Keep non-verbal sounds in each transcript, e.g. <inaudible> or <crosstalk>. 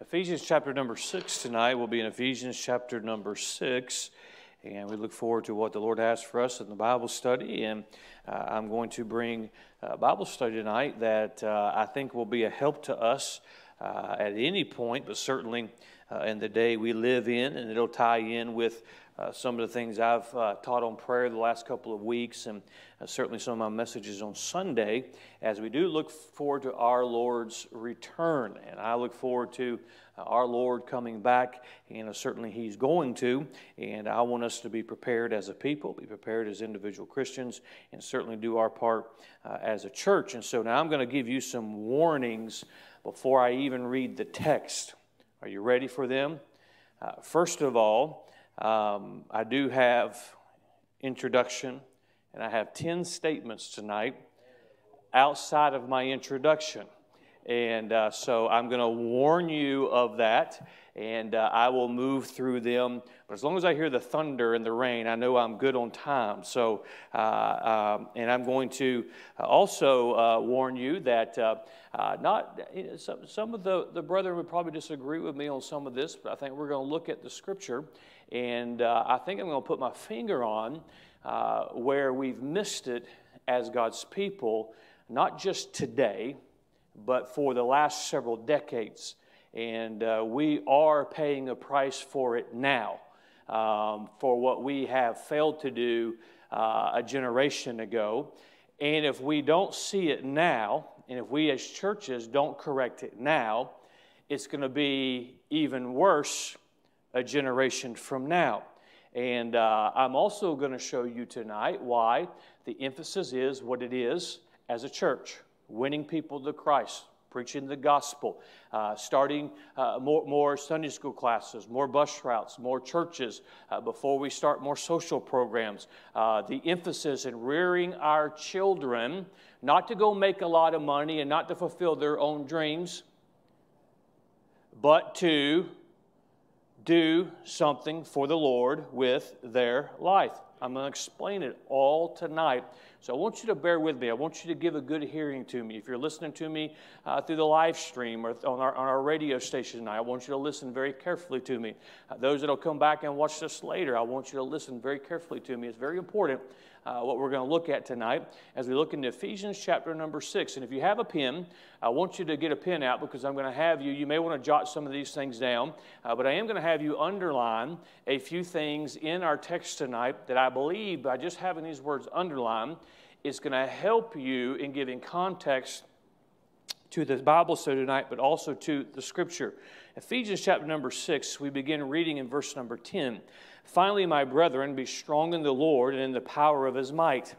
Ephesians chapter number six tonight. We'll be in Ephesians chapter number six. And we look forward to what the Lord has for us in the Bible study. And uh, I'm going to bring a Bible study tonight that uh, I think will be a help to us uh, at any point, but certainly uh, in the day we live in. And it'll tie in with uh, some of the things I've uh, taught on prayer the last couple of weeks, and uh, certainly some of my messages on Sunday, as we do look forward to our Lord's return. And I look forward to uh, our Lord coming back, and certainly He's going to. And I want us to be prepared as a people, be prepared as individual Christians, and certainly do our part uh, as a church. And so now I'm going to give you some warnings before I even read the text. Are you ready for them? first of all, um, I do have introduction, and I have 10 statements tonight outside of my introduction. And uh, so I'm going to warn you of that, and uh, I will move through them. But as long as I hear the thunder and the rain, I know I'm good on time. So, uh, um, and I'm going to also uh, warn you that uh, uh, not you know, some, some of the, the brethren would probably disagree with me on some of this, but I think we're going to look at the scripture and uh, I think I'm going to put my finger on uh, where we've missed it as God's people, not just today, but for the last several decades. And uh, we are paying a price for it now, um, for what we have failed to do uh, a generation ago. And if we don't see it now, and if we as churches don't correct it now, it's going to be even worse a generation from now. And uh, I'm also going to show you tonight why the emphasis is what it is as a church winning people to Christ, preaching the gospel, uh, starting uh, more, more, Sunday school classes, more bus routes, more churches, uh, before we start more social programs. Uh, the emphasis in rearing our children, not to go make a lot of money and not to fulfill their own dreams, but to do something for the Lord with their life. I'm going to explain it all tonight. So I want you to bear with me. I want you to give a good hearing to me. If you're listening to me uh, through the live stream or on our, on our radio station tonight, I want you to listen very carefully to me. Uh, those that will come back and watch this later, I want you to listen very carefully to me. It's very important uh, what we're going to look at tonight as we look into Ephesians chapter number six. And if you have a pen, I want you to get a pen out because I'm going to have you, you may want to jot some of these things down, uh, but I am going to have you underline a few things in our text tonight that I believe by just having these words underlined is going to help you in giving context to the Bible study tonight, but also to the scripture. Ephesians chapter number 6, we begin reading in verse number 10. Finally, my brethren, be strong in the Lord and in the power of his might.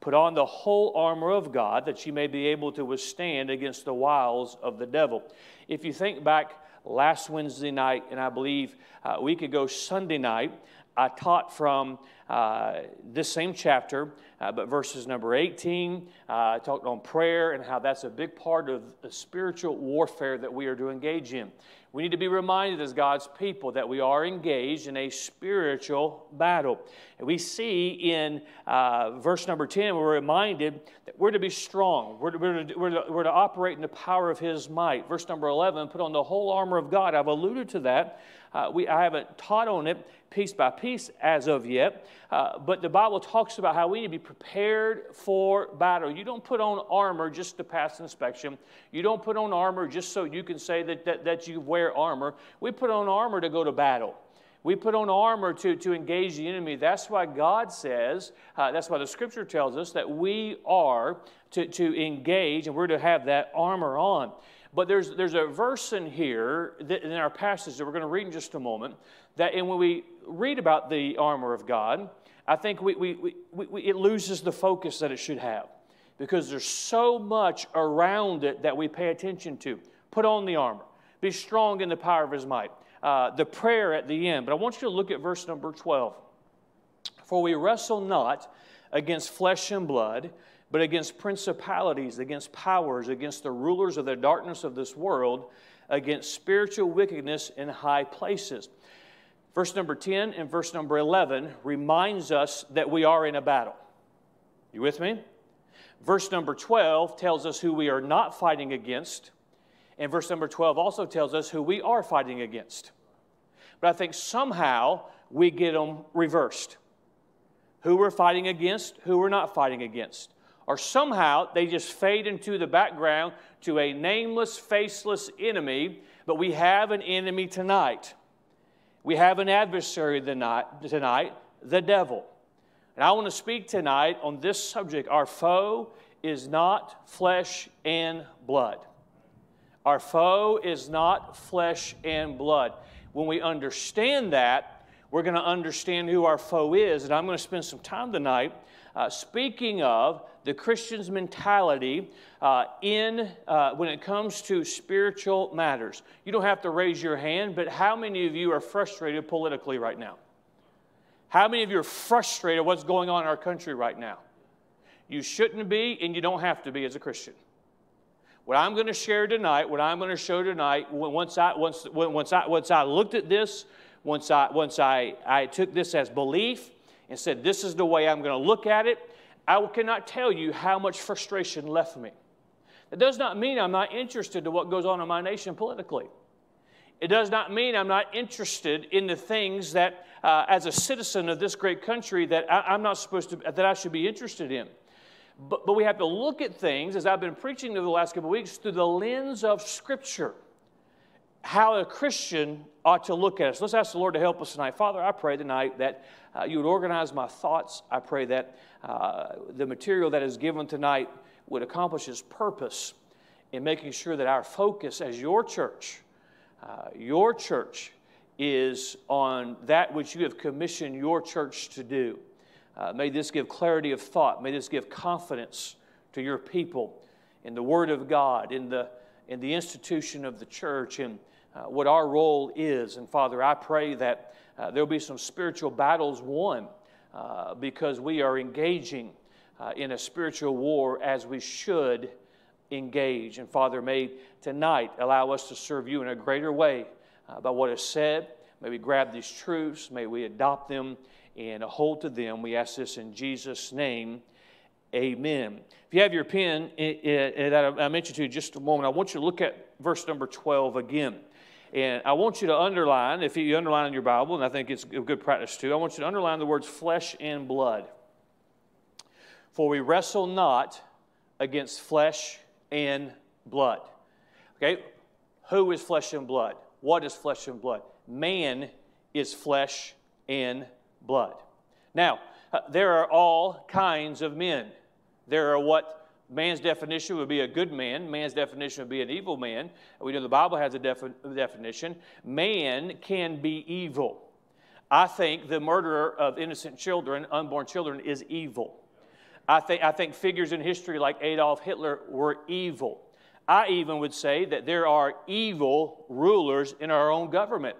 Put on the whole armor of God that you may be able to withstand against the wiles of the devil. If you think back last Wednesday night, and I believe uh, a week ago Sunday night, I taught from uh, this same chapter, uh, but verses number 18, uh, I talked on prayer and how that's a big part of the spiritual warfare that we are to engage in. We need to be reminded as God's people that we are engaged in a spiritual battle. And we see in uh, verse number 10, we're reminded that we're to be strong. We're to, we're, to, we're, to, we're to operate in the power of His might. Verse number 11, put on the whole armor of God. I've alluded to that. Uh, we, I haven't taught on it piece by piece as of yet, uh, but the Bible talks about how we need to be prepared for battle. You don't put on armor just to pass inspection. You don't put on armor just so you can say that, that, that you wear armor. We put on armor to go to battle. We put on armor to, to engage the enemy. That's why God says, uh, that's why the scripture tells us that we are to, to engage and we're to have that armor on. But there's, there's a verse in here that, in our passage that we're going to read in just a moment that and when we read about the armor of God, I think we, we, we, we, it loses the focus that it should have because there's so much around it that we pay attention to. Put on the armor, be strong in the power of his might. Uh, the prayer at the end. But I want you to look at verse number 12. For we wrestle not against flesh and blood but against principalities, against powers, against the rulers of the darkness of this world, against spiritual wickedness in high places. Verse number 10 and verse number 11 reminds us that we are in a battle. You with me? Verse number 12 tells us who we are not fighting against. And verse number 12 also tells us who we are fighting against. But I think somehow we get them reversed. Who we're fighting against, who we're not fighting against. Or somehow they just fade into the background to a nameless, faceless enemy, but we have an enemy tonight. We have an adversary tonight, the devil. And I want to speak tonight on this subject. Our foe is not flesh and blood. Our foe is not flesh and blood. When we understand that, we're going to understand who our foe is. And I'm going to spend some time tonight uh, speaking of the Christian's mentality uh, in uh, when it comes to spiritual matters. You don't have to raise your hand, but how many of you are frustrated politically right now? How many of you are frustrated what's going on in our country right now? You shouldn't be, and you don't have to be as a Christian. What I'm going to share tonight, what I'm going to show tonight, once I, once, once I, once I looked at this, once I, once I, I took this as belief and said, this is the way I'm going to look at it, I cannot tell you how much frustration left me. That does not mean I'm not interested in what goes on in my nation politically. It does not mean I'm not interested in the things that, uh, as a citizen of this great country, that I, I'm not supposed to, that I should be interested in. But, but we have to look at things, as I've been preaching over the last couple of weeks, through the lens of Scripture. How a Christian ought to look at us. Let's ask the Lord to help us tonight. Father, I pray tonight that uh, you would organize my thoughts. I pray that uh, the material that is given tonight would accomplish its purpose in making sure that our focus as your church, uh, your church, is on that which you have commissioned your church to do. Uh, may this give clarity of thought. May this give confidence to your people in the Word of God, in the, in the institution of the church, and uh, what our role is. And Father, I pray that uh, there'll be some spiritual battles won uh, because we are engaging uh, in a spiritual war as we should engage. And Father, may tonight allow us to serve you in a greater way uh, by what is said. May we grab these truths, may we adopt them and hold to them. We ask this in Jesus' name. Amen. If you have your pen that I mentioned to you just a moment, I want you to look at verse number 12 again. And I want you to underline, if you underline in your Bible, and I think it's a good practice too, I want you to underline the words flesh and blood. For we wrestle not against flesh and blood. Okay? Who is flesh and blood? What is flesh and blood? Man is flesh and blood. Now, uh, there are all kinds of men. There are what man's definition would be a good man, man's definition would be an evil man. We know the Bible has a defi- definition. Man can be evil. I think the murderer of innocent children, unborn children, is evil. I think, I think figures in history like Adolf Hitler were evil. I even would say that there are evil rulers in our own government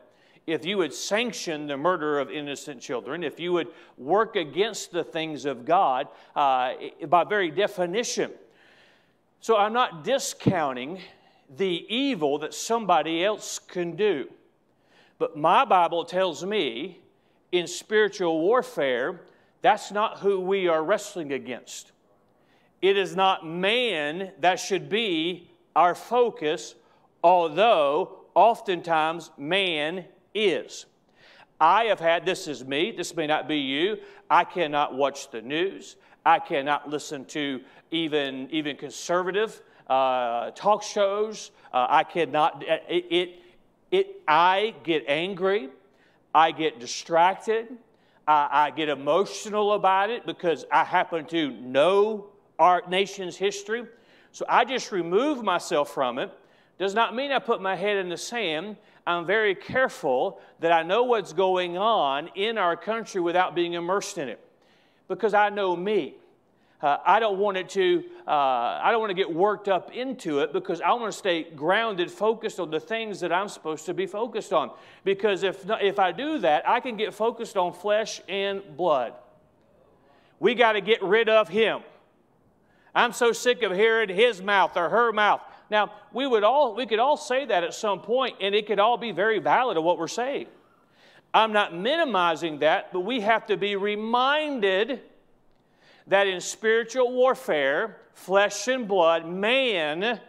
if you would sanction the murder of innocent children, if you would work against the things of God uh, by very definition. So I'm not discounting the evil that somebody else can do. But my Bible tells me in spiritual warfare, that's not who we are wrestling against. It is not man that should be our focus, although oftentimes man is. I have had, this is me, this may not be you, I cannot watch the news. I cannot listen to even, even conservative uh, talk shows. Uh, I cannot, it, it, it, I get angry. I get distracted. I, I get emotional about it because I happen to know our nation's history. So I just remove myself from it. Does not mean I put my head in the sand. I'm very careful that I know what's going on in our country without being immersed in it because I know me. Uh, I don't want it to. Uh, I don't want to get worked up into it because I want to stay grounded, focused on the things that I'm supposed to be focused on. Because if if I do that, I can get focused on flesh and blood. We got to get rid of him. I'm so sick of hearing his mouth or her mouth. Now, we, would all, we could all say that at some point, and it could all be very valid of what we're saying. I'm not minimizing that, but we have to be reminded that in spiritual warfare, flesh and blood, man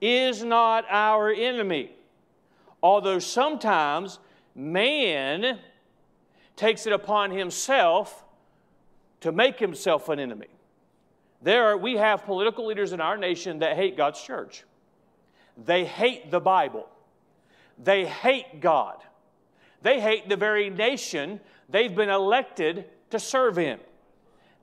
is not our enemy. Although sometimes man takes it upon himself to make himself an enemy. There are, we have political leaders in our nation that hate God's church. They hate the Bible. They hate God. They hate the very nation they've been elected to serve in.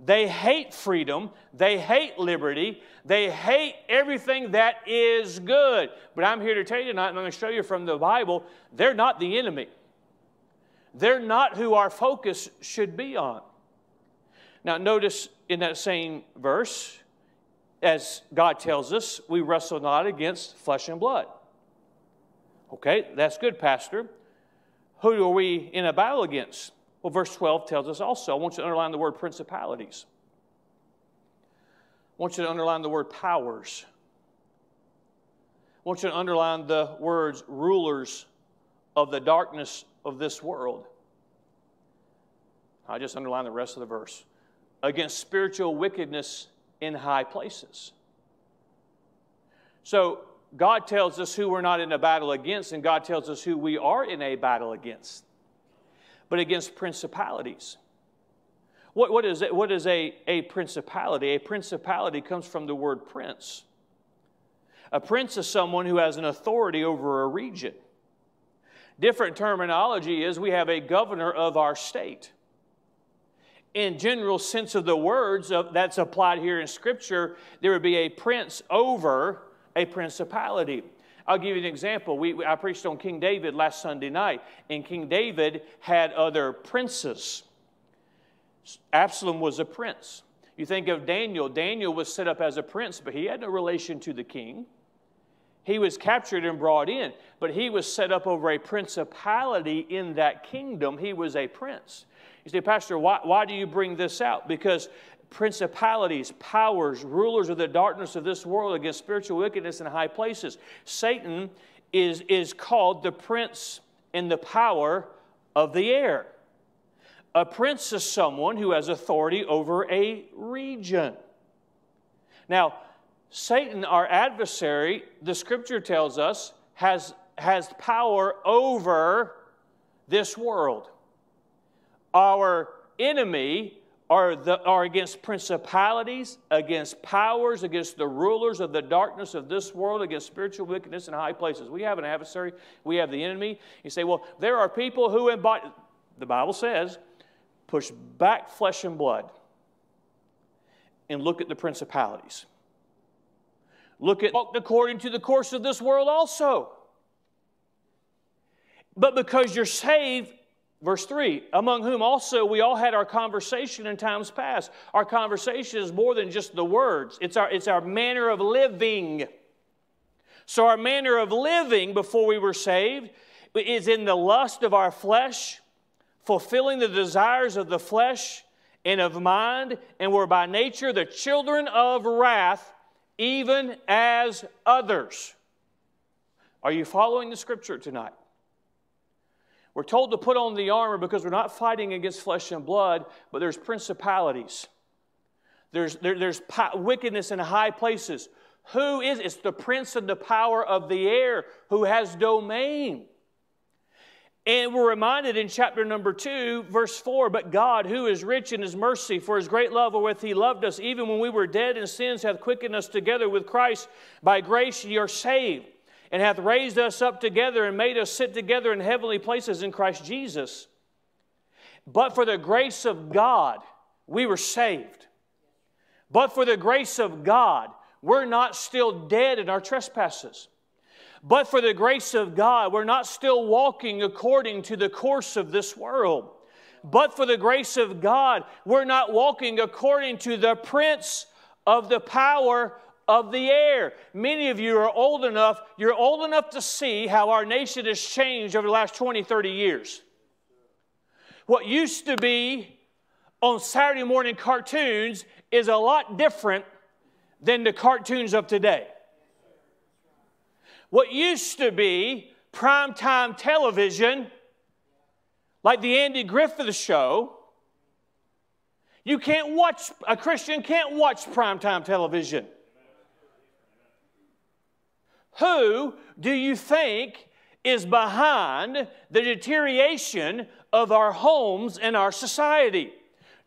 They hate freedom. They hate liberty. They hate everything that is good. But I'm here to tell you tonight, and I'm going to show you from the Bible, they're not the enemy. They're not who our focus should be on. Now, notice in that same verse, as God tells us, we wrestle not against flesh and blood. Okay, that's good, Pastor. Who are we in a battle against? Well, verse 12 tells us also. I want you to underline the word principalities. I want you to underline the word powers. I want you to underline the words rulers of the darkness of this world. I just underline the rest of the verse. Against spiritual wickedness in high places. So, God tells us who we're not in a battle against, and God tells us who we are in a battle against but against principalities. What, what is, it, what is a, a principality? A principality comes from the word prince. A prince is someone who has an authority over a region. Different terminology is we have a governor of our state. In general sense of the words of, that's applied here in Scripture, there would be a prince over a principality. I'll give you an example. We, I preached on King David last Sunday night, and King David had other princes. Absalom was a prince. You think of Daniel. Daniel was set up as a prince, but he had no relation to the king. He was captured and brought in, but he was set up over a principality in that kingdom. He was a prince. You say, Pastor, why, why do you bring this out? Because principalities, powers, rulers of the darkness of this world against spiritual wickedness in high places. Satan is, is called the prince in the power of the air. A prince is someone who has authority over a region. Now, Satan, our adversary, the scripture tells us, has, has power over this world. Our enemy are, the, are against principalities, against powers, against the rulers of the darkness of this world, against spiritual wickedness in high places. We have an adversary, we have the enemy. You say, well, there are people who embody, the Bible says, push back flesh and blood and look at the principalities. Look at according to the course of this world also. But because you're saved, Verse 3 Among whom also we all had our conversation in times past. Our conversation is more than just the words, it's our, it's our manner of living. So, our manner of living before we were saved is in the lust of our flesh, fulfilling the desires of the flesh and of mind, and we're by nature the children of wrath, even as others. Are you following the scripture tonight? We're told to put on the armor because we're not fighting against flesh and blood, but there's principalities. There's, there, there's wickedness in high places. Who is It's the prince and the power of the air who has domain. And we're reminded in chapter number 2, verse 4 But God, who is rich in his mercy, for his great love wherewith he loved us, even when we were dead in sins, hath quickened us together with Christ. By grace ye are saved and hath raised us up together and made us sit together in heavenly places in Christ Jesus. But for the grace of God, we were saved. But for the grace of God, we're not still dead in our trespasses. But for the grace of God, we're not still walking according to the course of this world. But for the grace of God, we're not walking according to the prince of the power of the air. Many of you are old enough, you're old enough to see how our nation has changed over the last 20, 30 years. What used to be on Saturday morning cartoons is a lot different than the cartoons of today. What used to be primetime television, like the Andy Griffith show, you can't watch, a Christian can't watch primetime television. Who do you think is behind the deterioration of our homes and our society?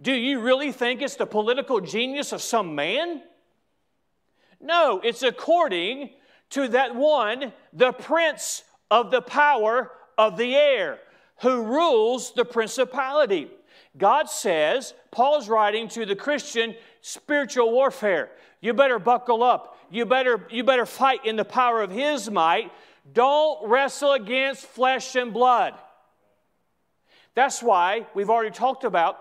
Do you really think it's the political genius of some man? No, it's according to that one, the prince of the power of the air, who rules the principality. God says, Paul's writing to the Christian, spiritual warfare. You better buckle up. You better, you better fight in the power of his might. Don't wrestle against flesh and blood. That's why we've already talked about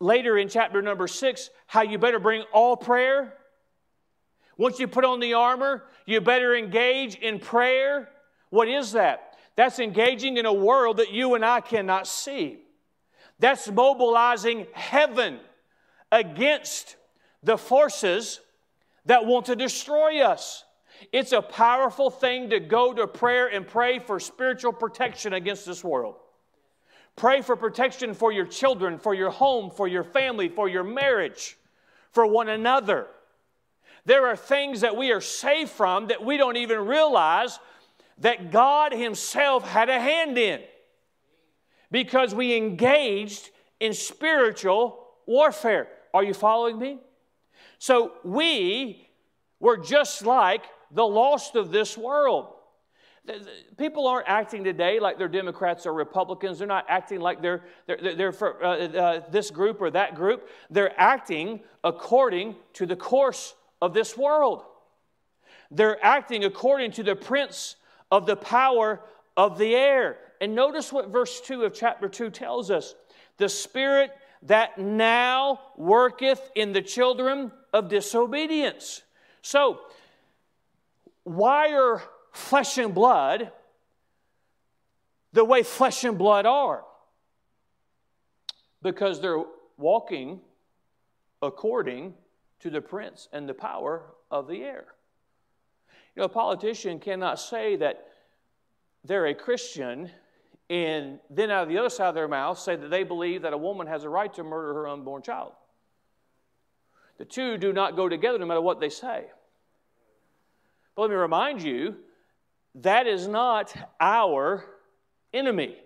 later in chapter number six how you better bring all prayer. Once you put on the armor, you better engage in prayer. What is that? That's engaging in a world that you and I cannot see. That's mobilizing heaven against the forces that want to destroy us. It's a powerful thing to go to prayer and pray for spiritual protection against this world. Pray for protection for your children, for your home, for your family, for your marriage, for one another. There are things that we are saved from that we don't even realize that God Himself had a hand in because we engaged in spiritual warfare. Are you following me? So we were just like the lost of this world. People aren't acting today like they're Democrats or Republicans. They're not acting like they're, they're, they're for uh, uh, this group or that group. They're acting according to the course of this world. They're acting according to the prince of the power of the air. And notice what verse 2 of chapter 2 tells us the spirit that now worketh in the children of disobedience. So, why are flesh and blood the way flesh and blood are? Because they're walking according to the prince and the power of the air. You know, a politician cannot say that they're a Christian and then out of the other side of their mouth say that they believe that a woman has a right to murder her unborn child. The two do not go together no matter what they say. But let me remind you that is not our enemy.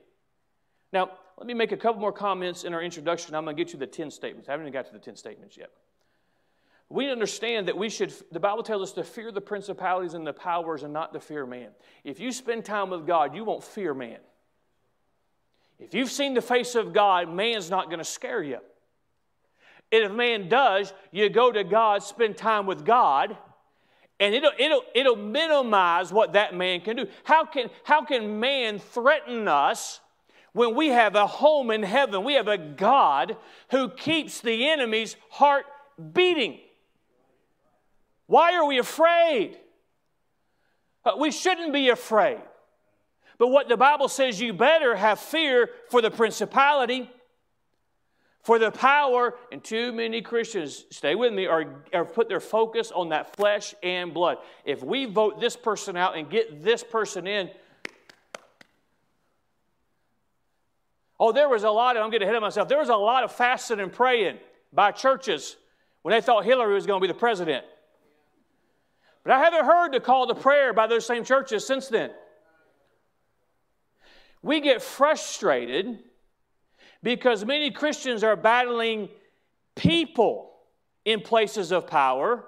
Now, let me make a couple more comments in our introduction. I'm going to get you the 10 statements. I haven't even got to the 10 statements yet. We understand that we should, the Bible tells us to fear the principalities and the powers and not to fear man. If you spend time with God, you won't fear man. If you've seen the face of God, man's not going to scare you. And if man does, you go to God, spend time with God, and it'll, it'll, it'll minimize what that man can do. How can, how can man threaten us when we have a home in heaven? We have a God who keeps the enemy's heart beating. Why are we afraid? Uh, we shouldn't be afraid. But what the Bible says, you better have fear for the principality, for the power, and too many Christians, stay with me, are, are put their focus on that flesh and blood. If we vote this person out and get this person in, oh, there was a lot, of, I'm getting ahead of myself, there was a lot of fasting and praying by churches when they thought Hillary was going to be the president. But I haven't heard the call to prayer by those same churches since then. We get frustrated because many Christians are battling people in places of power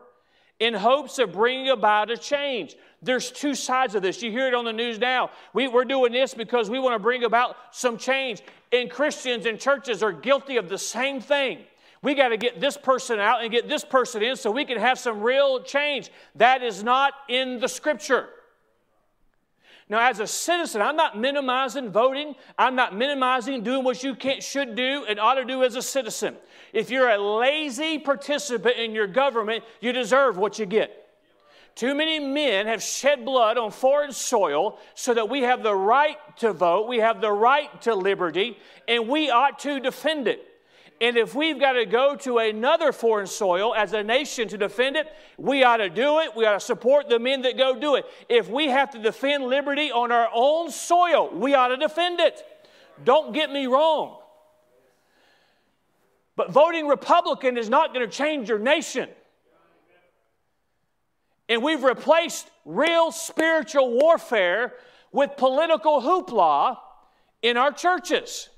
in hopes of bringing about a change. There's two sides of this. You hear it on the news now. We, are doing this because we want to bring about some change. And Christians and churches are guilty of the same thing. We got to get this person out and get this person in so we can have some real change. That is not in the scripture. Now, as a citizen, I'm not minimizing voting. I'm not minimizing doing what you can, should do and ought to do as a citizen. If you're a lazy participant in your government, you deserve what you get. Too many men have shed blood on foreign soil so that we have the right to vote, we have the right to liberty, and we ought to defend it. And if we've got to go to another foreign soil as a nation to defend it, we ought to do it. We ought to support the men that go do it. If we have to defend liberty on our own soil, we ought to defend it. Don't get me wrong. But voting Republican is not going to change your nation. And we've replaced real spiritual warfare with political hoopla in our churches.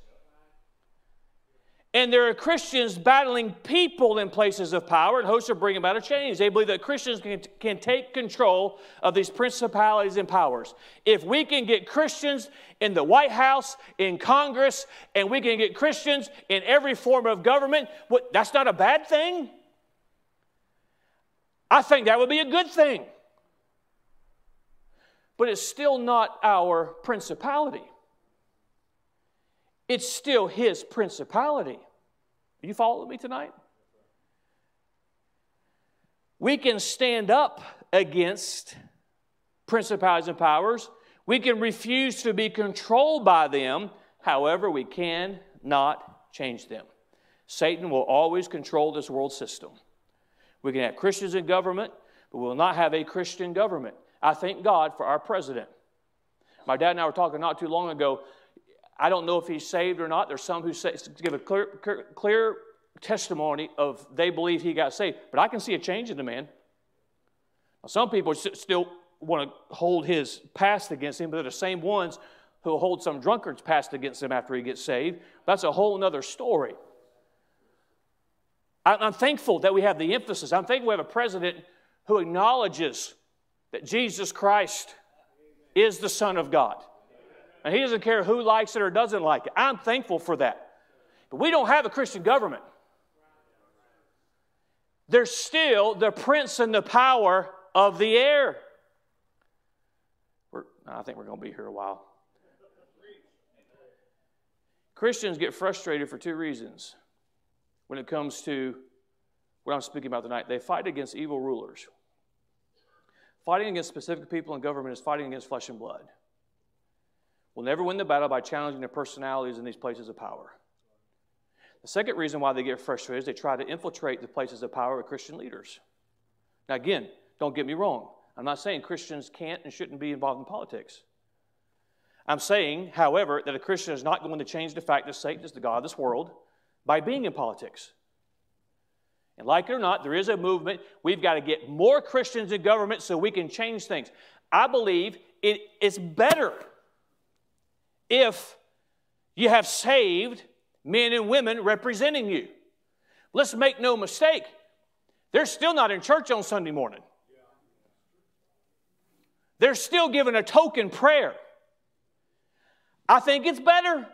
And there are Christians battling people in places of power, and hosts are bringing about a change. They believe that Christians can, can take control of these principalities and powers. If we can get Christians in the White House, in Congress, and we can get Christians in every form of government, what, that's not a bad thing. I think that would be a good thing. But it's still not our principality. It's still his principality. Are you following me tonight? We can stand up against principalities and powers. We can refuse to be controlled by them. However, we cannot change them. Satan will always control this world system. We can have Christians in government, but we will not have a Christian government. I thank God for our president. My dad and I were talking not too long ago I don't know if he's saved or not. There's some who say, give a clear, clear, testimony of they believe he got saved, but I can see a change in the man. Now, some people still want to hold his past against him, but they're the same ones who hold some drunkard's past against him after he gets saved. That's a whole other story. I'm thankful that we have the emphasis. I'm thankful we have a president who acknowledges that Jesus Christ is the Son of God. And he doesn't care who likes it or doesn't like it. I'm thankful for that. But we don't have a Christian government. There's still the prince and the power of the air. We're, I think we're going to be here a while. Christians get frustrated for two reasons when it comes to what I'm speaking about tonight. They fight against evil rulers. Fighting against specific people in government is fighting against flesh and blood will never win the battle by challenging the personalities in these places of power. The second reason why they get frustrated is they try to infiltrate the places of power with Christian leaders. Now, again, don't get me wrong. I'm not saying Christians can't and shouldn't be involved in politics. I'm saying, however, that a Christian is not going to change the fact that Satan is the God of this world by being in politics. And like it or not, there is a movement. We've got to get more Christians in government so we can change things. I believe it is better if you have saved men and women representing you. Let's make no mistake, they're still not in church on Sunday morning. They're still giving a token prayer. I think it's better,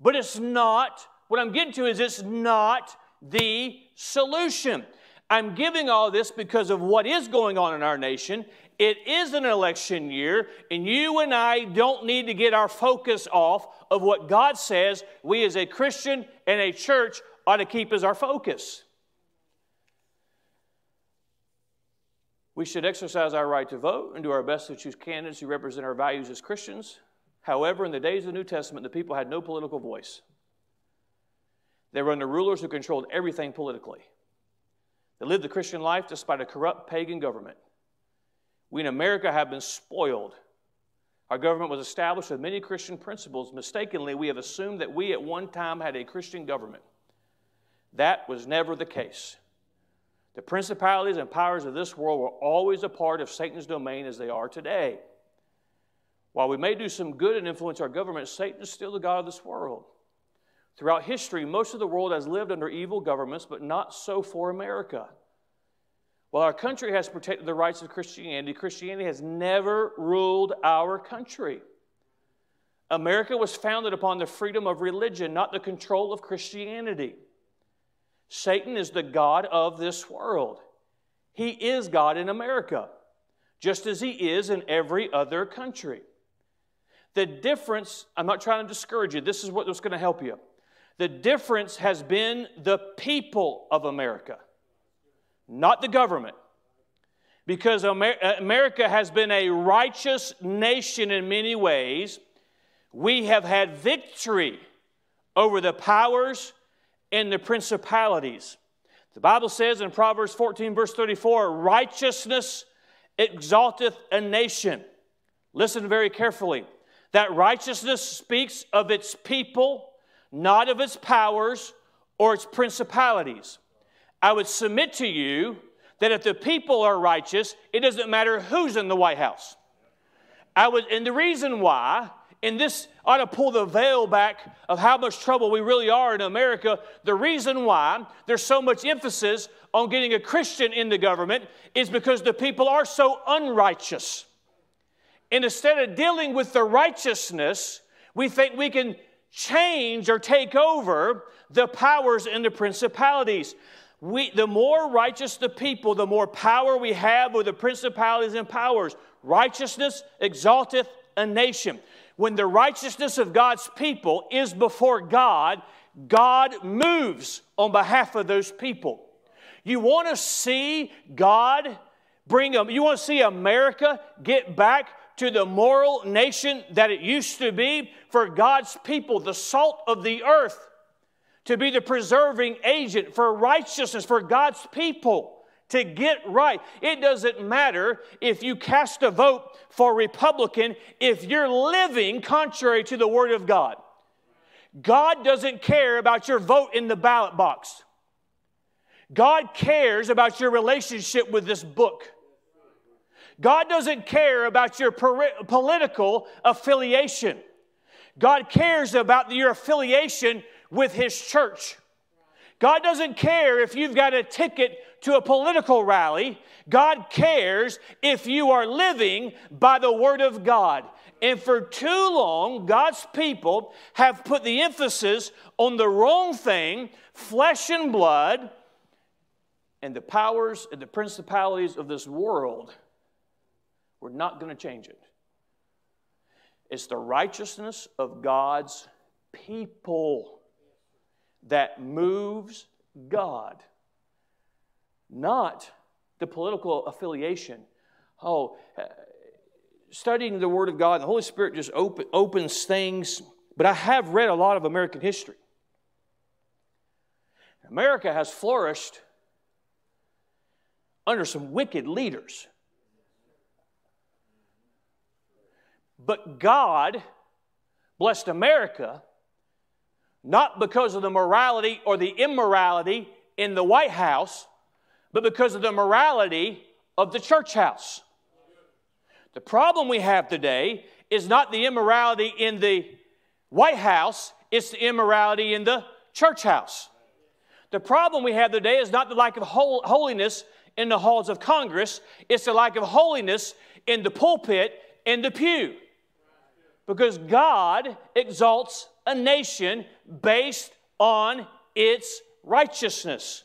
but it's not. What I'm getting to is it's not the solution. I'm giving all this because of what is going on in our nation it is an election year, and you and I don't need to get our focus off of what God says we as a Christian and a church ought to keep as our focus. We should exercise our right to vote and do our best to choose candidates who represent our values as Christians. However, in the days of the New Testament, the people had no political voice. They were under rulers who controlled everything politically. They lived the Christian life despite a corrupt pagan government. We in America have been spoiled. Our government was established with many Christian principles. Mistakenly, we have assumed that we at one time had a Christian government. That was never the case. The principalities and powers of this world were always a part of Satan's domain as they are today. While we may do some good and influence our government, Satan is still the God of this world. Throughout history, most of the world has lived under evil governments, but not so for America. While our country has protected the rights of Christianity, Christianity has never ruled our country. America was founded upon the freedom of religion, not the control of Christianity. Satan is the God of this world. He is God in America, just as he is in every other country. The difference, I'm not trying to discourage you, this is what's going to help you. The difference has been the people of America not the government. Because uh, America has been a righteous nation in many ways, we have had victory over the powers and the principalities. The Bible says in Proverbs 14, verse 34, righteousness exalteth a nation. Listen very carefully. That righteousness speaks of its people, not of its powers or its principalities. I would submit to you that if the people are righteous, it doesn't matter who's in the White House. I was, and the reason why, and this ought to pull the veil back of how much trouble we really are in America. The reason why there's so much emphasis on getting a Christian in the government is because the people are so unrighteous. And instead of dealing with the righteousness, we think we can change or take over the powers and the principalities. We, the more righteous the people, the more power we have with the principalities and powers. Righteousness exalteth a nation. When the righteousness of God's people is before God, God moves on behalf of those people. You want to see God bring them, you want to see America get back to the moral nation that it used to be for God's people, the salt of the earth to be the preserving agent for righteousness for God's people to get right. It doesn't matter if you cast a vote for Republican if you're living contrary to the Word of God. God doesn't care about your vote in the ballot box. God cares about your relationship with this book. God doesn't care about your political affiliation. God cares about your affiliation with His church. God doesn't care if you've got a ticket to a political rally. God cares if you are living by the Word of God. And for too long, God's people have put the emphasis on the wrong thing, flesh and blood, and the powers and the principalities of this world. We're not going to change it. It's the righteousness of God's people that moves God, not the political affiliation. Oh, uh, studying the Word of God, the Holy Spirit just open, opens things. But I have read a lot of American history. America has flourished under some wicked leaders. But God blessed America not because of the morality or the immorality in the White House, but because of the morality of the church house. The problem we have today is not the immorality in the White House, it's the immorality in the church house. The problem we have today is not the lack of holiness in the halls of Congress, it's the lack of holiness in the pulpit and the pew. Because God exalts a nation based on its righteousness.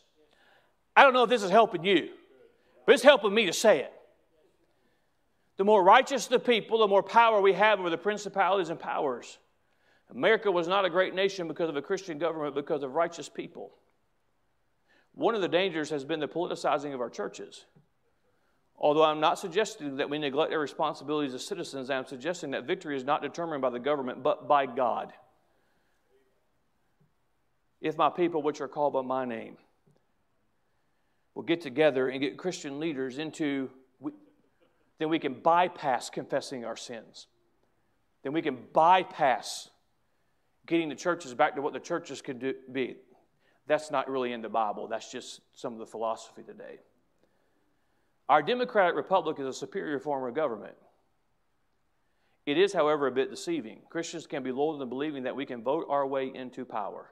I don't know if this is helping you, but it's helping me to say it. The more righteous the people, the more power we have over the principalities and powers. America was not a great nation because of a Christian government, because of righteous people. One of the dangers has been the politicizing of our churches. Although I'm not suggesting that we neglect our responsibilities as citizens, I'm suggesting that victory is not determined by the government, but by God if my people, which are called by my name, will get together and get Christian leaders into, then we can bypass confessing our sins. Then we can bypass getting the churches back to what the churches could do, be. That's not really in the Bible. That's just some of the philosophy today. Our democratic republic is a superior form of government. It is, however, a bit deceiving. Christians can be lulled into believing that we can vote our way into power.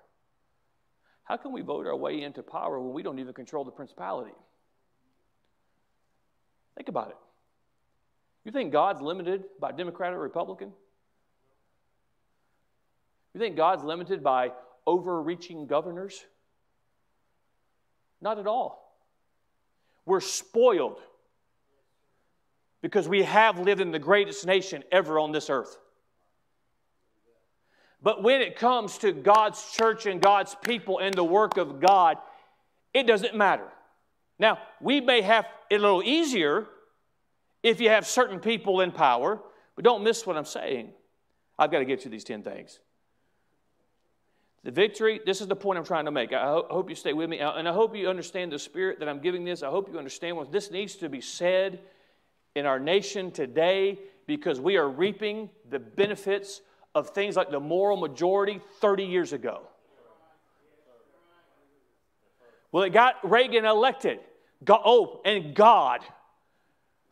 How can we vote our way into power when we don't even control the principality? Think about it. You think God's limited by Democrat or Republican? You think God's limited by overreaching governors? Not at all. We're spoiled because we have lived in the greatest nation ever on this earth. But when it comes to God's church and God's people and the work of God, it doesn't matter. Now, we may have it a little easier if you have certain people in power, but don't miss what I'm saying. I've got to get you these 10 things. The victory, this is the point I'm trying to make. I hope you stay with me, uh, and I hope you understand the spirit that I'm giving this. I hope you understand what this needs to be said in our nation today because we are reaping the benefits of things like the moral majority 30 years ago. Well, it got Reagan elected. God, oh, and God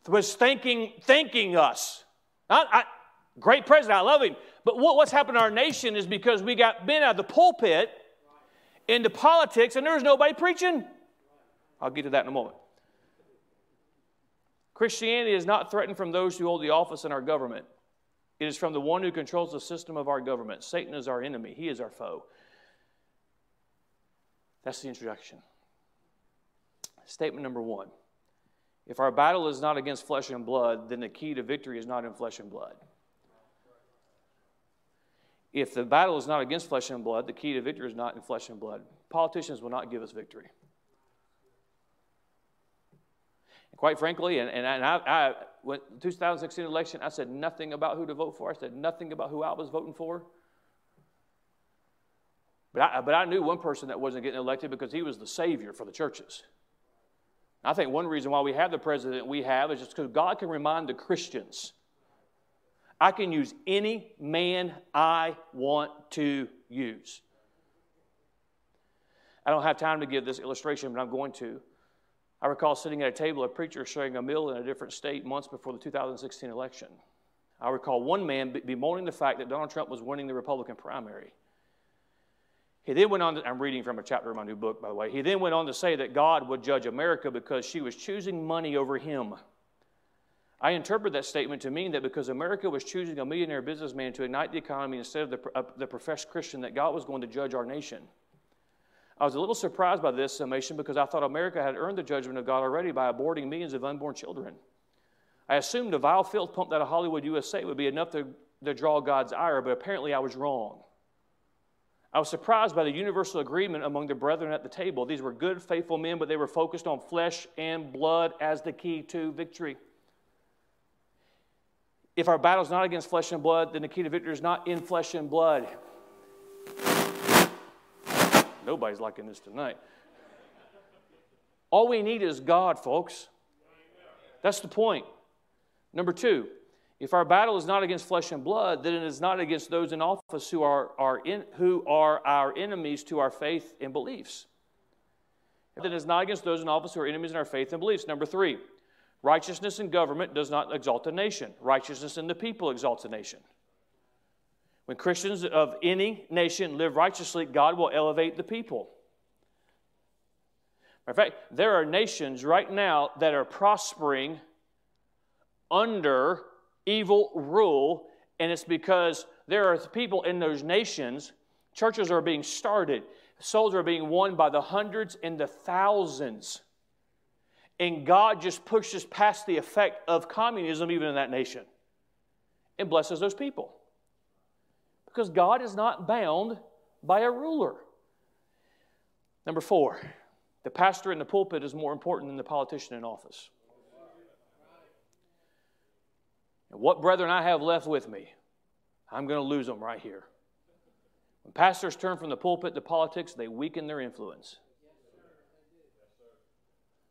was thanking, thanking us. I, I, great president, I love him. But what, what's happened to our nation is because we got bent out of the pulpit into politics and there's nobody preaching. I'll get to that in a moment. Christianity is not threatened from those who hold the office in our government. It is from the one who controls the system of our government. Satan is our enemy, he is our foe. That's the introduction. Statement number one If our battle is not against flesh and blood, then the key to victory is not in flesh and blood. If the battle is not against flesh and blood, the key to victory is not in flesh and blood. Politicians will not give us victory. And quite frankly, and, and I, I when 2016 election, I said nothing about who to vote for. I said nothing about who I was voting for. But I, but I knew one person that wasn't getting elected because he was the savior for the churches. I think one reason why we have the president we have is just because God can remind the Christians I can use any man I want to use. I don't have time to give this illustration, but I'm going to. I recall sitting at a table, a preacher sharing a meal in a different state months before the 2016 election. I recall one man bemoaning the fact that Donald Trump was winning the Republican primary. He then went on, to, I'm reading from a chapter of my new book, by the way. He then went on to say that God would judge America because she was choosing money over him. I interpret that statement to mean that because America was choosing a millionaire businessman to ignite the economy instead of the, uh, the professed Christian, that God was going to judge our nation. I was a little surprised by this summation because I thought America had earned the judgment of God already by aborting millions of unborn children. I assumed a vile filth pumped out of Hollywood, USA would be enough to, to draw God's ire, but apparently I was wrong. I was surprised by the universal agreement among the brethren at the table. These were good, faithful men, but they were focused on flesh and blood as the key to victory. If our battle is not against flesh and blood, then the key to victory is not in flesh and blood. Nobody's liking this tonight. All we need is God, folks. That's the point. Number two, if our battle is not against flesh and blood, then it is not against those in office who are, are in, who are our enemies to our faith and beliefs. Then it is not against those in office who are enemies in our faith and beliefs. Number three, Righteousness in government does not exalt a nation, righteousness in the people exalts a nation. When Christians of any nation live righteously, God will elevate the people. In fact, there are nations right now that are prospering under evil rule, and it's because there are people in those nations, churches are being started, souls are being won by the hundreds and the thousands and God just pushes past the effect of communism even in that nation and blesses those people. Because God is not bound by a ruler. Number four, the pastor in the pulpit is more important than the politician in office. And what brethren I have left with me, I'm going to lose them right here. When pastors turn from the pulpit to politics, they weaken their influence.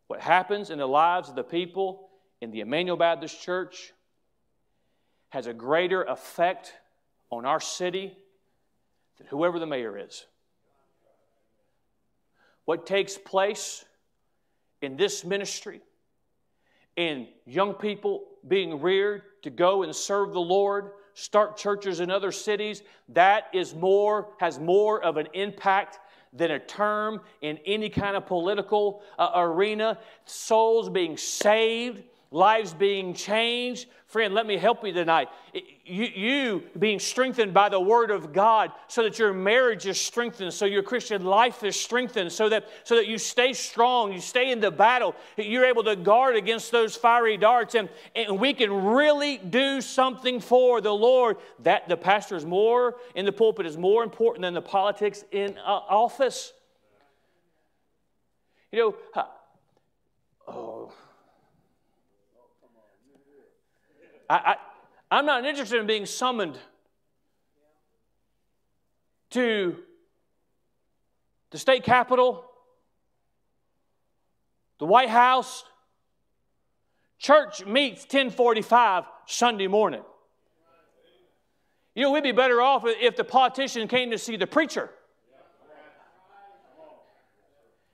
What happens in the lives of the people in the Emmanuel Baptist Church has a greater effect on our city than whoever the mayor is. What takes place in this ministry, in young people being reared to go and serve the Lord, start churches in other cities, that is more, has more of an impact than a term in any kind of political uh, arena. Souls being saved, lives being changed. Friend, let me help you tonight. You, you, being strengthened by the Word of God so that your marriage is strengthened, so your Christian life is strengthened, so that, so that you stay strong, you stay in the battle, you're able to guard against those fiery darts, and, and we can really do something for the Lord. That the pastor is more in the pulpit is more important than the politics in uh, office. You know, uh, oh. I, I, I'm not interested in being summoned to the state capitol, the White House. Church meets 1045 Sunday morning. You know, we'd be better off if the politician came to see the preacher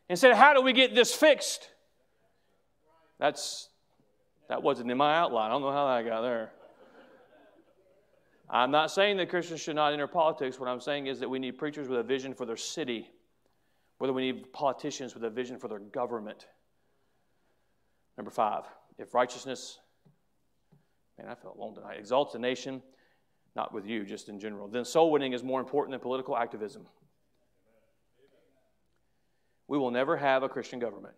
and said, How do we get this fixed? That's that wasn't in my outline. I don't know how that got there. I'm not saying that Christians should not enter politics. What I'm saying is that we need preachers with a vision for their city, whether we need politicians with a vision for their government. Number five, if righteousness, man, I felt alone tonight, exalts a nation, not with you, just in general, then soul winning is more important than political activism. We will never have a Christian government,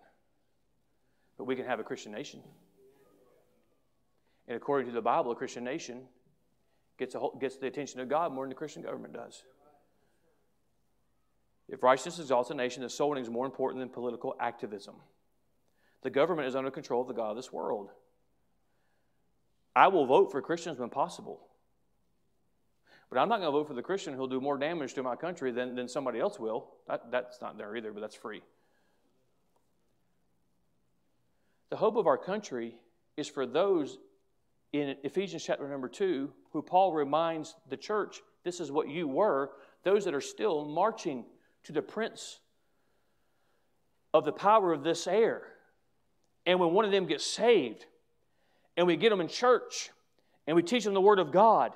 but we can have a Christian nation. And according to the Bible, a Christian nation gets, a, gets the attention of God more than the Christian government does. If righteousness exalts a nation, the soul winning is more important than political activism. The government is under control of the God of this world. I will vote for Christians when possible. But I'm not going to vote for the Christian who'll do more damage to my country than, than somebody else will. That, that's not there either, but that's free. The hope of our country is for those in Ephesians chapter number 2 who Paul reminds the church this is what you were, those that are still marching to the prince of the power of this air. And when one of them gets saved, and we get them in church, and we teach them the Word of God,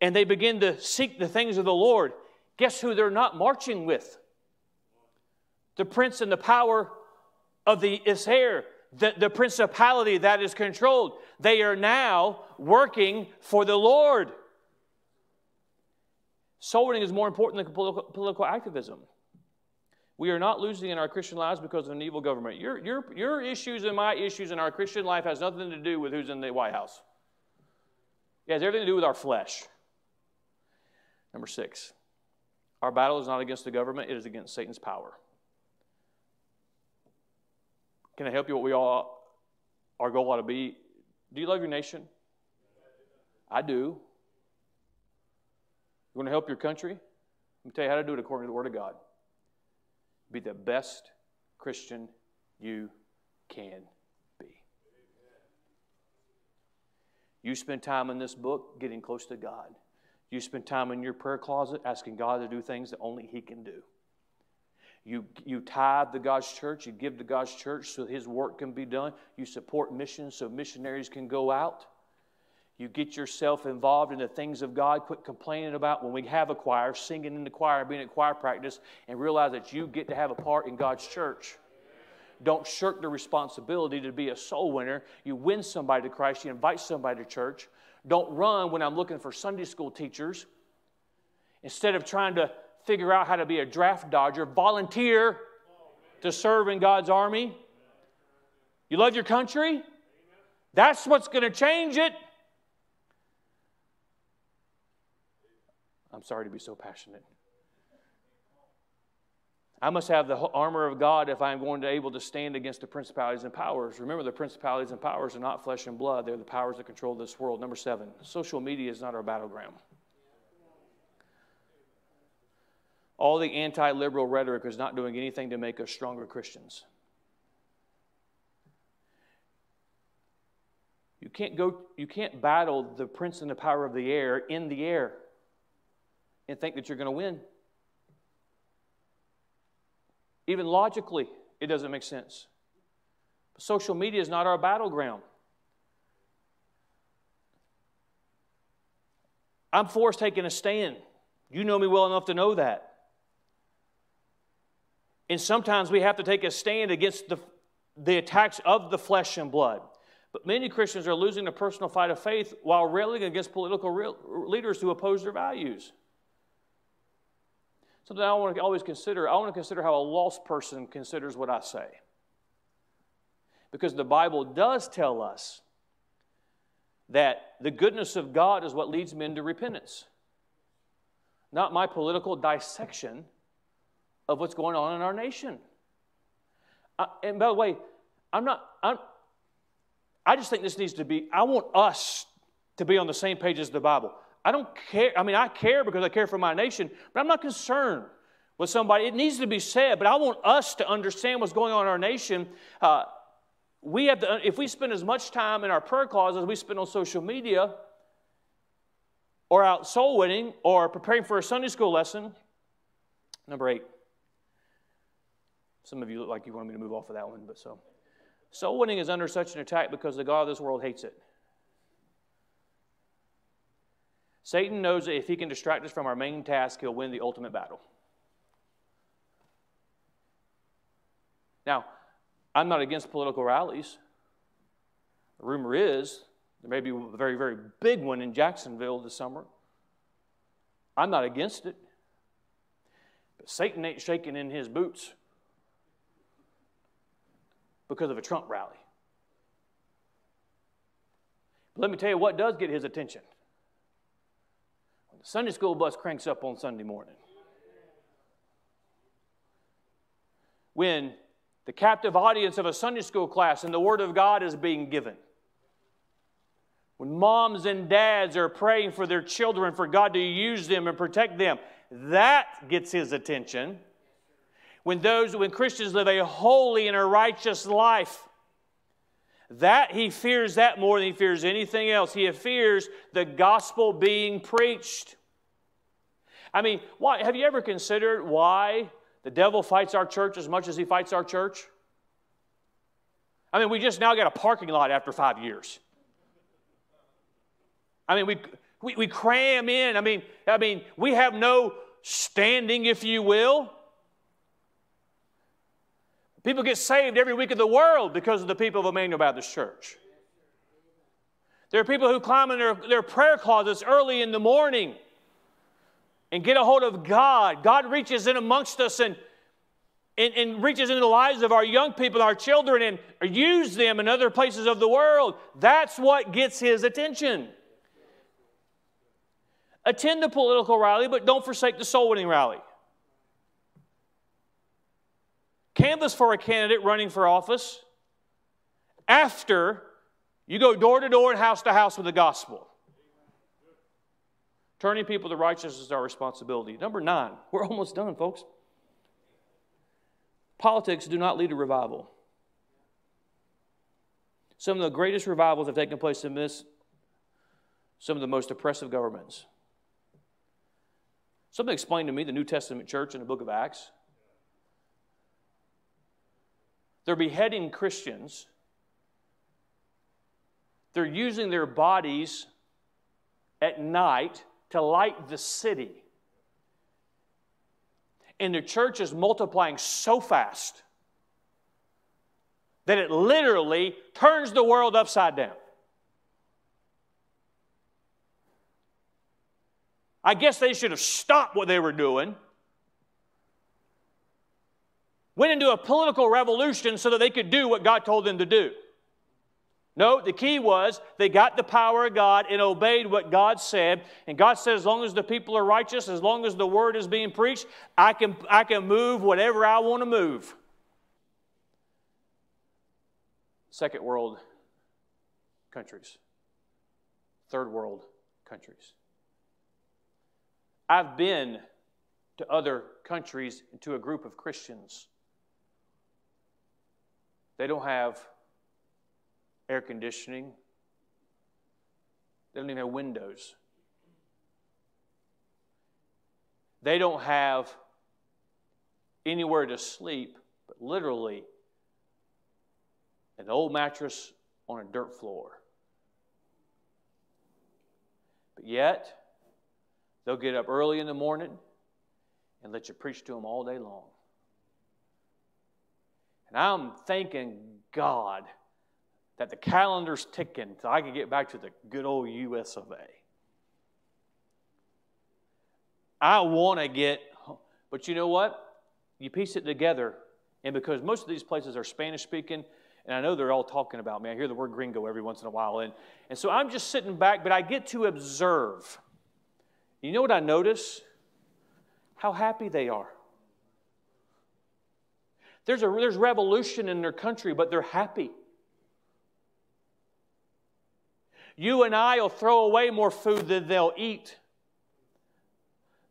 and they begin to seek the things of the Lord, guess who they're not marching with? The prince and the power of the is air, the, the principality that is controlled. They are now working for the Lord. Soul winning is more important than political, political activism. We are not losing in our Christian lives because of an evil government. Your, your, your issues and my issues in our Christian life has nothing to do with who's in the White House. It has everything to do with our flesh. Number six, our battle is not against the government, it is against Satan's power. Can I help you what we all, our goal ought to be? Do you love your nation? I do. You want to help your country? Let me tell you how to do it according to the Word of God. Be the best Christian you can be. You spend time in this book getting close to God. You spend time in your prayer closet asking God to do things that only He can do. You, you tithe to God's church, you give to God's church so His work can be done. You support missions so missionaries can go out. You get yourself involved in the things of God. Quit complaining about when we have a choir, singing in the choir, being at choir practice, and realize that you get to have a part in God's church. Don't shirk the responsibility to be a soul winner. You win somebody to Christ, you invite somebody to church. Don't run when I'm looking for Sunday school teachers. Instead of trying to figure out how to be a draft dodger, volunteer to serve in God's army. You love your country? That's what's going to change it. I'm sorry to be so passionate. I must have the armor of God if I'm going to able to stand against the principalities and powers. Remember, the principalities and powers are not flesh and blood, they're the powers that control this world. Number seven, social media is not our battleground. All the anti liberal rhetoric is not doing anything to make us stronger Christians. You can't, go, you can't battle the prince and the power of the air in the air and think that you're going to win. Even logically, it doesn't make sense. Social media is not our battleground. I'm forced taking a stand. You know me well enough to know that. And sometimes we have to take a stand against the, the attacks of the flesh and blood. But many Christians are losing the personal fight of faith while railing against political real, leaders who oppose their values. Something I want to always consider I want to consider how a lost person considers what I say. Because the Bible does tell us that the goodness of God is what leads men to repentance. Not my political dissection of what's going on in our nation. Uh, and by the way, I'm not, I'm, I just think this needs to be, I want us to be on the same page as the Bible. I don't care. I mean, I care because I care for my nation, but I'm not concerned with somebody. It needs to be said, but I want us to understand what's going on in our nation. Uh, we have to, if we spend as much time in our prayer closet as we spend on social media, or out soul winning, or preparing for a Sunday school lesson. Number eight. Some of you look like you want me to move off of that one, but so. Soul winning is under such an attack because the God of this world hates it. Satan knows that if he can distract us from our main task, he'll win the ultimate battle. Now, I'm not against political rallies. The rumor is there may be a very, very big one in Jacksonville this summer. I'm not against it. But Satan ain't shaking in his boots because of a Trump rally. But let me tell you what does get his attention. When the Sunday school bus cranks up on Sunday morning. When the captive audience of a Sunday school class and the Word of God is being given. When moms and dads are praying for their children for God to use them and protect them, that gets his attention. When those when Christians live a holy and a righteous life, that he fears that more than he fears anything else. He fears the gospel being preached. I mean, why, have you ever considered why the devil fights our church as much as he fights our church? I mean, we just now got a parking lot after five years. I mean, we, we, we cram in. I mean, I mean, we have no standing, if you will. People get saved every week of the world because of the people of Emmanuel Baptist Church. There are people who climb in their, their prayer closets early in the morning and get a hold of God. God reaches in amongst us and, and, and reaches into the lives of our young people, our children, and use them in other places of the world. That's what gets his attention. Attend the political rally, but don't forsake the soul winning rally. Canvass for a candidate running for office after you go door to door and house to house with the gospel. Turning people to righteousness is our responsibility. Number nine, we're almost done, folks. Politics do not lead to revival. Some of the greatest revivals have taken place in this, some of the most oppressive governments. Somebody explained to me the New Testament church in the book of Acts. They're beheading Christians. They're using their bodies at night to light the city. And the church is multiplying so fast that it literally turns the world upside down. I guess they should have stopped what they were doing, went into a political revolution so that they could do what God told them to do. No, the key was they got the power of God and obeyed what God said. And God said, as long as the people are righteous, as long as the word is being preached, I can, I can move whatever I want to move. Second world countries, third world countries. I've been to other countries, and to a group of Christians. They don't have air conditioning. They don't even have windows. They don't have anywhere to sleep, but literally an old mattress on a dirt floor. But yet, they'll get up early in the morning and let you preach to them all day long. And I'm thanking God that the calendar's ticking so I can get back to the good old US of A. I want to get, but you know what? You piece it together, and because most of these places are Spanish speaking, and I know they're all talking about me. I hear the word gringo every once in a while, and, and so I'm just sitting back, but I get to observe. You know what I notice? How happy they are. There's, a, there's revolution in their country, but they're happy. You and I will throw away more food than they'll eat,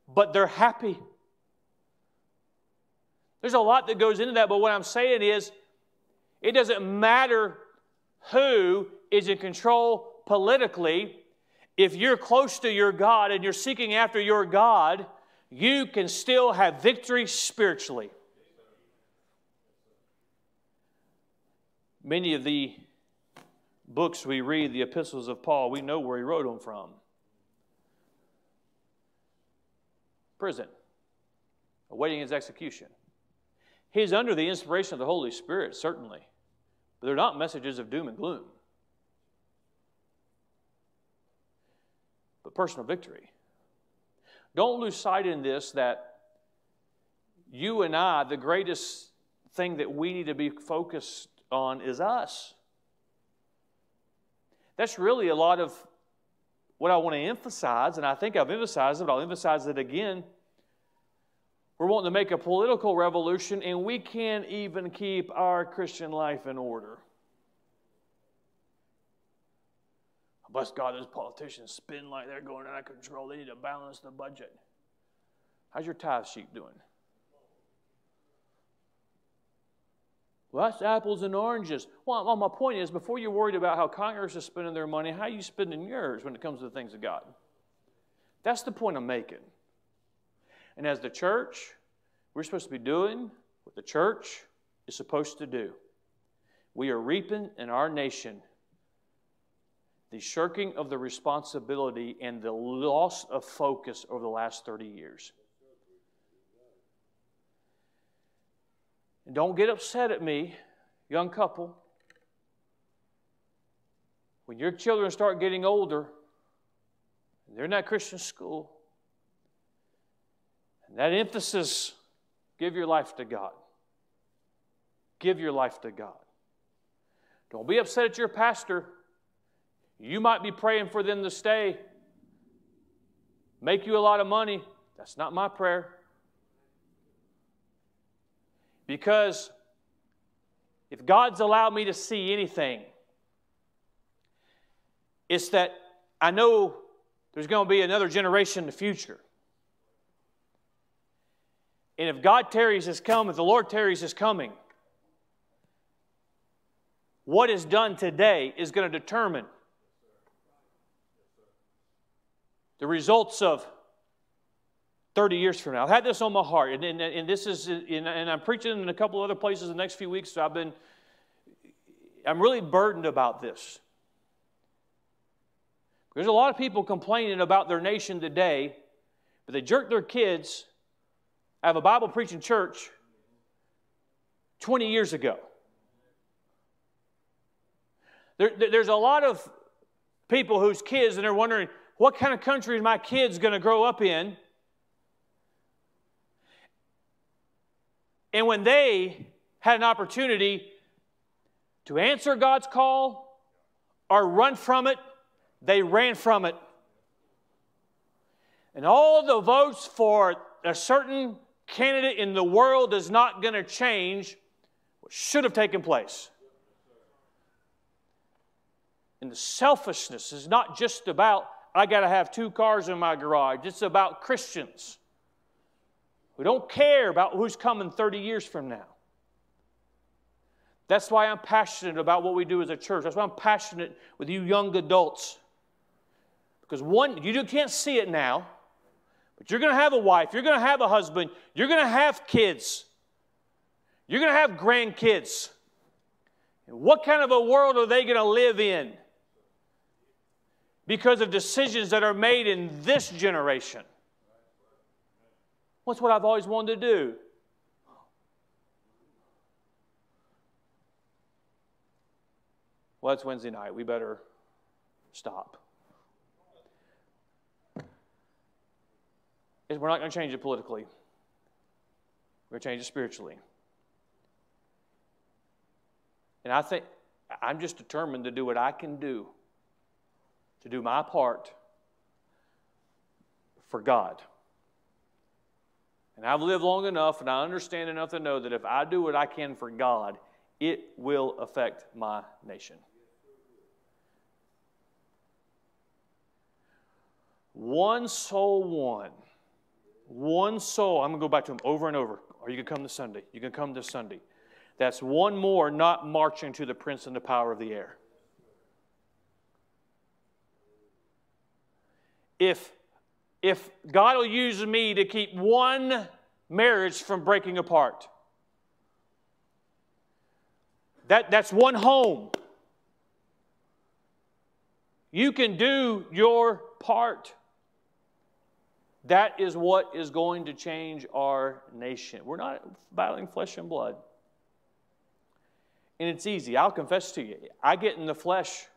but they're happy. There's a lot that goes into that, but what I'm saying is it doesn't matter who is in control politically. If you're close to your God and you're seeking after your God, you can still have victory spiritually. Many of the books we read, the epistles of Paul, we know where he wrote them from. Prison, awaiting his execution. He's under the inspiration of the Holy Spirit, certainly, but they're not messages of doom and gloom, but personal victory. Don't lose sight in this that you and I, the greatest thing that we need to be focused on is us. That's really a lot of what I want to emphasize, and I think I've emphasized it, but I'll emphasize it again. We're wanting to make a political revolution, and we can't even keep our Christian life in order. Bless God, those politicians spin like they're going out of control. They need to balance the budget. How's your tithe sheet doing? Well, that's apples and oranges. Well, well, my point is, before you're worried about how Congress is spending their money, how are you spending yours when it comes to the things of God? That's the point I'm making. And as the church, we're supposed to be doing what the church is supposed to do. We are reaping in our nation the shirking of the responsibility and the loss of focus over the last 30 years. And don't get upset at me, young couple. When your children start getting older, they're in that Christian school, and that emphasis give your life to God. Give your life to God. Don't be upset at your pastor. You might be praying for them to stay, make you a lot of money. That's not my prayer. Because if God's allowed me to see anything, it's that I know there's going to be another generation in the future. And if God tarries his coming, if the Lord tarries his coming, what is done today is going to determine the results of 30 years from now. I've had this on my heart, and, and, and this is, and I'm preaching in a couple other places the next few weeks, so I've been, I'm really burdened about this. There's a lot of people complaining about their nation today, but they jerk their kids out of a Bible preaching church 20 years ago. There, there's a lot of people whose kids, and they're wondering, what kind of country is my kids going to grow up in? And when they had an opportunity to answer God's call or run from it, they ran from it. And all the votes for a certain candidate in the world is not going to change what should have taken place. And the selfishness is not just about, I got to have two cars in my garage. It's about Christians we don't care about who's coming 30 years from now. That's why I'm passionate about what we do as a church. That's why I'm passionate with you young adults. Because one, you can't see it now, but you're going to have a wife, you're going to have a husband, you're going to have kids, you're going to have grandkids. And what kind of a world are they going to live in? Because of decisions that are made in this generation. What's what I've always wanted to do? Well, it's Wednesday night. We better stop. We're not going to change it politically. We're going to change it spiritually. And I think I'm just determined to do what I can do, to do my part for God. And I've lived long enough and I understand enough to know that if I do what I can for God, it will affect my nation. One soul won. One soul. I'm going to go back to him over and over. Or you can come this Sunday? You can come this Sunday. That's one more not marching to the prince and the power of the air. If if God will use me to keep one marriage from breaking apart. That, that's one home. You can do your part. That is what is going to change our nation. We're not battling flesh and blood. And it's easy. I'll confess to you. I get in the flesh.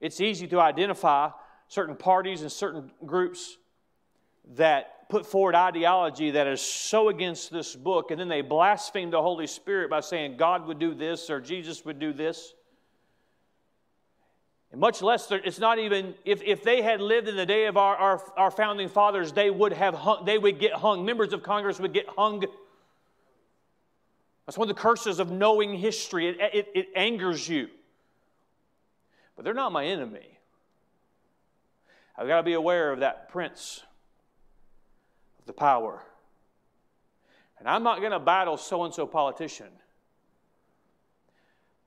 It's easy to identify certain parties and certain groups that put forward ideology that is so against this book, and then they blaspheme the Holy Spirit by saying God would do this or Jesus would do this. And much less, it's not even, if, if they had lived in the day of our, our, our founding fathers, they would have hung, they would get hung. Members of Congress would get hung. That's one of the curses of knowing history. It, it, it angers you. But they're not my enemy. I've got to be aware of that prince of the power. And I'm not going to battle so and so politician.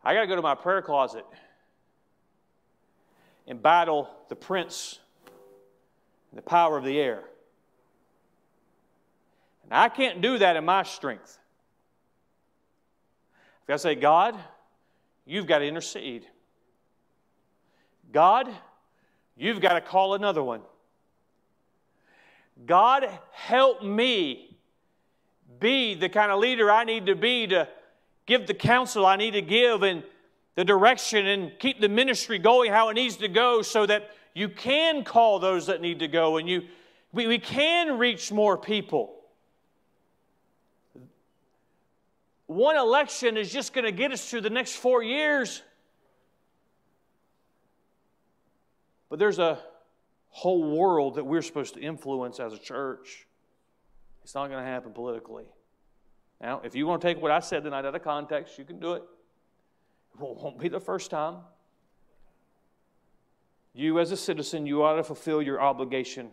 I got to go to my prayer closet and battle the prince and the power of the air. And I can't do that in my strength. I've got to say, God, you've got to intercede. God, you've got to call another one. God, help me be the kind of leader I need to be to give the counsel I need to give and the direction and keep the ministry going how it needs to go so that you can call those that need to go and you we, we can reach more people. One election is just going to get us through the next four years. But there's a whole world that we're supposed to influence as a church. It's not going to happen politically. Now, if you want to take what I said tonight out of context, you can do it. It won't be the first time. You, as a citizen, you ought to fulfill your obligation.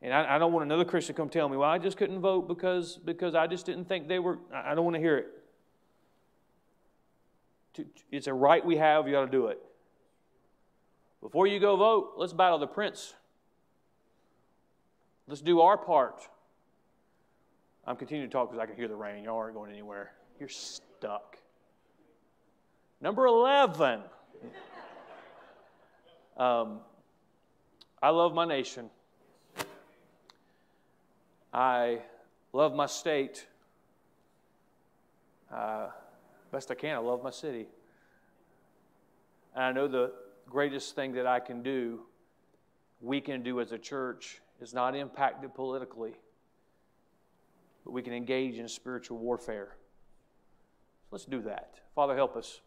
And I, I, don't want another Christian come tell me, well, I just couldn't vote because, because I just didn't think they were. I don't want to hear it. It's a right we have, you ought to do it. Before you go vote, let's battle the prince. Let's do our part. I'm continuing to talk because I can hear the rain. Y'all aren't going anywhere. You're stuck. Number 11. <laughs> Um, I love my nation. I love my state. Uh, best I can, I love my city. And I know the greatest thing that I can do, we can do as a church, is not impact it politically, but we can engage in spiritual warfare. Let's do that. Father, help us.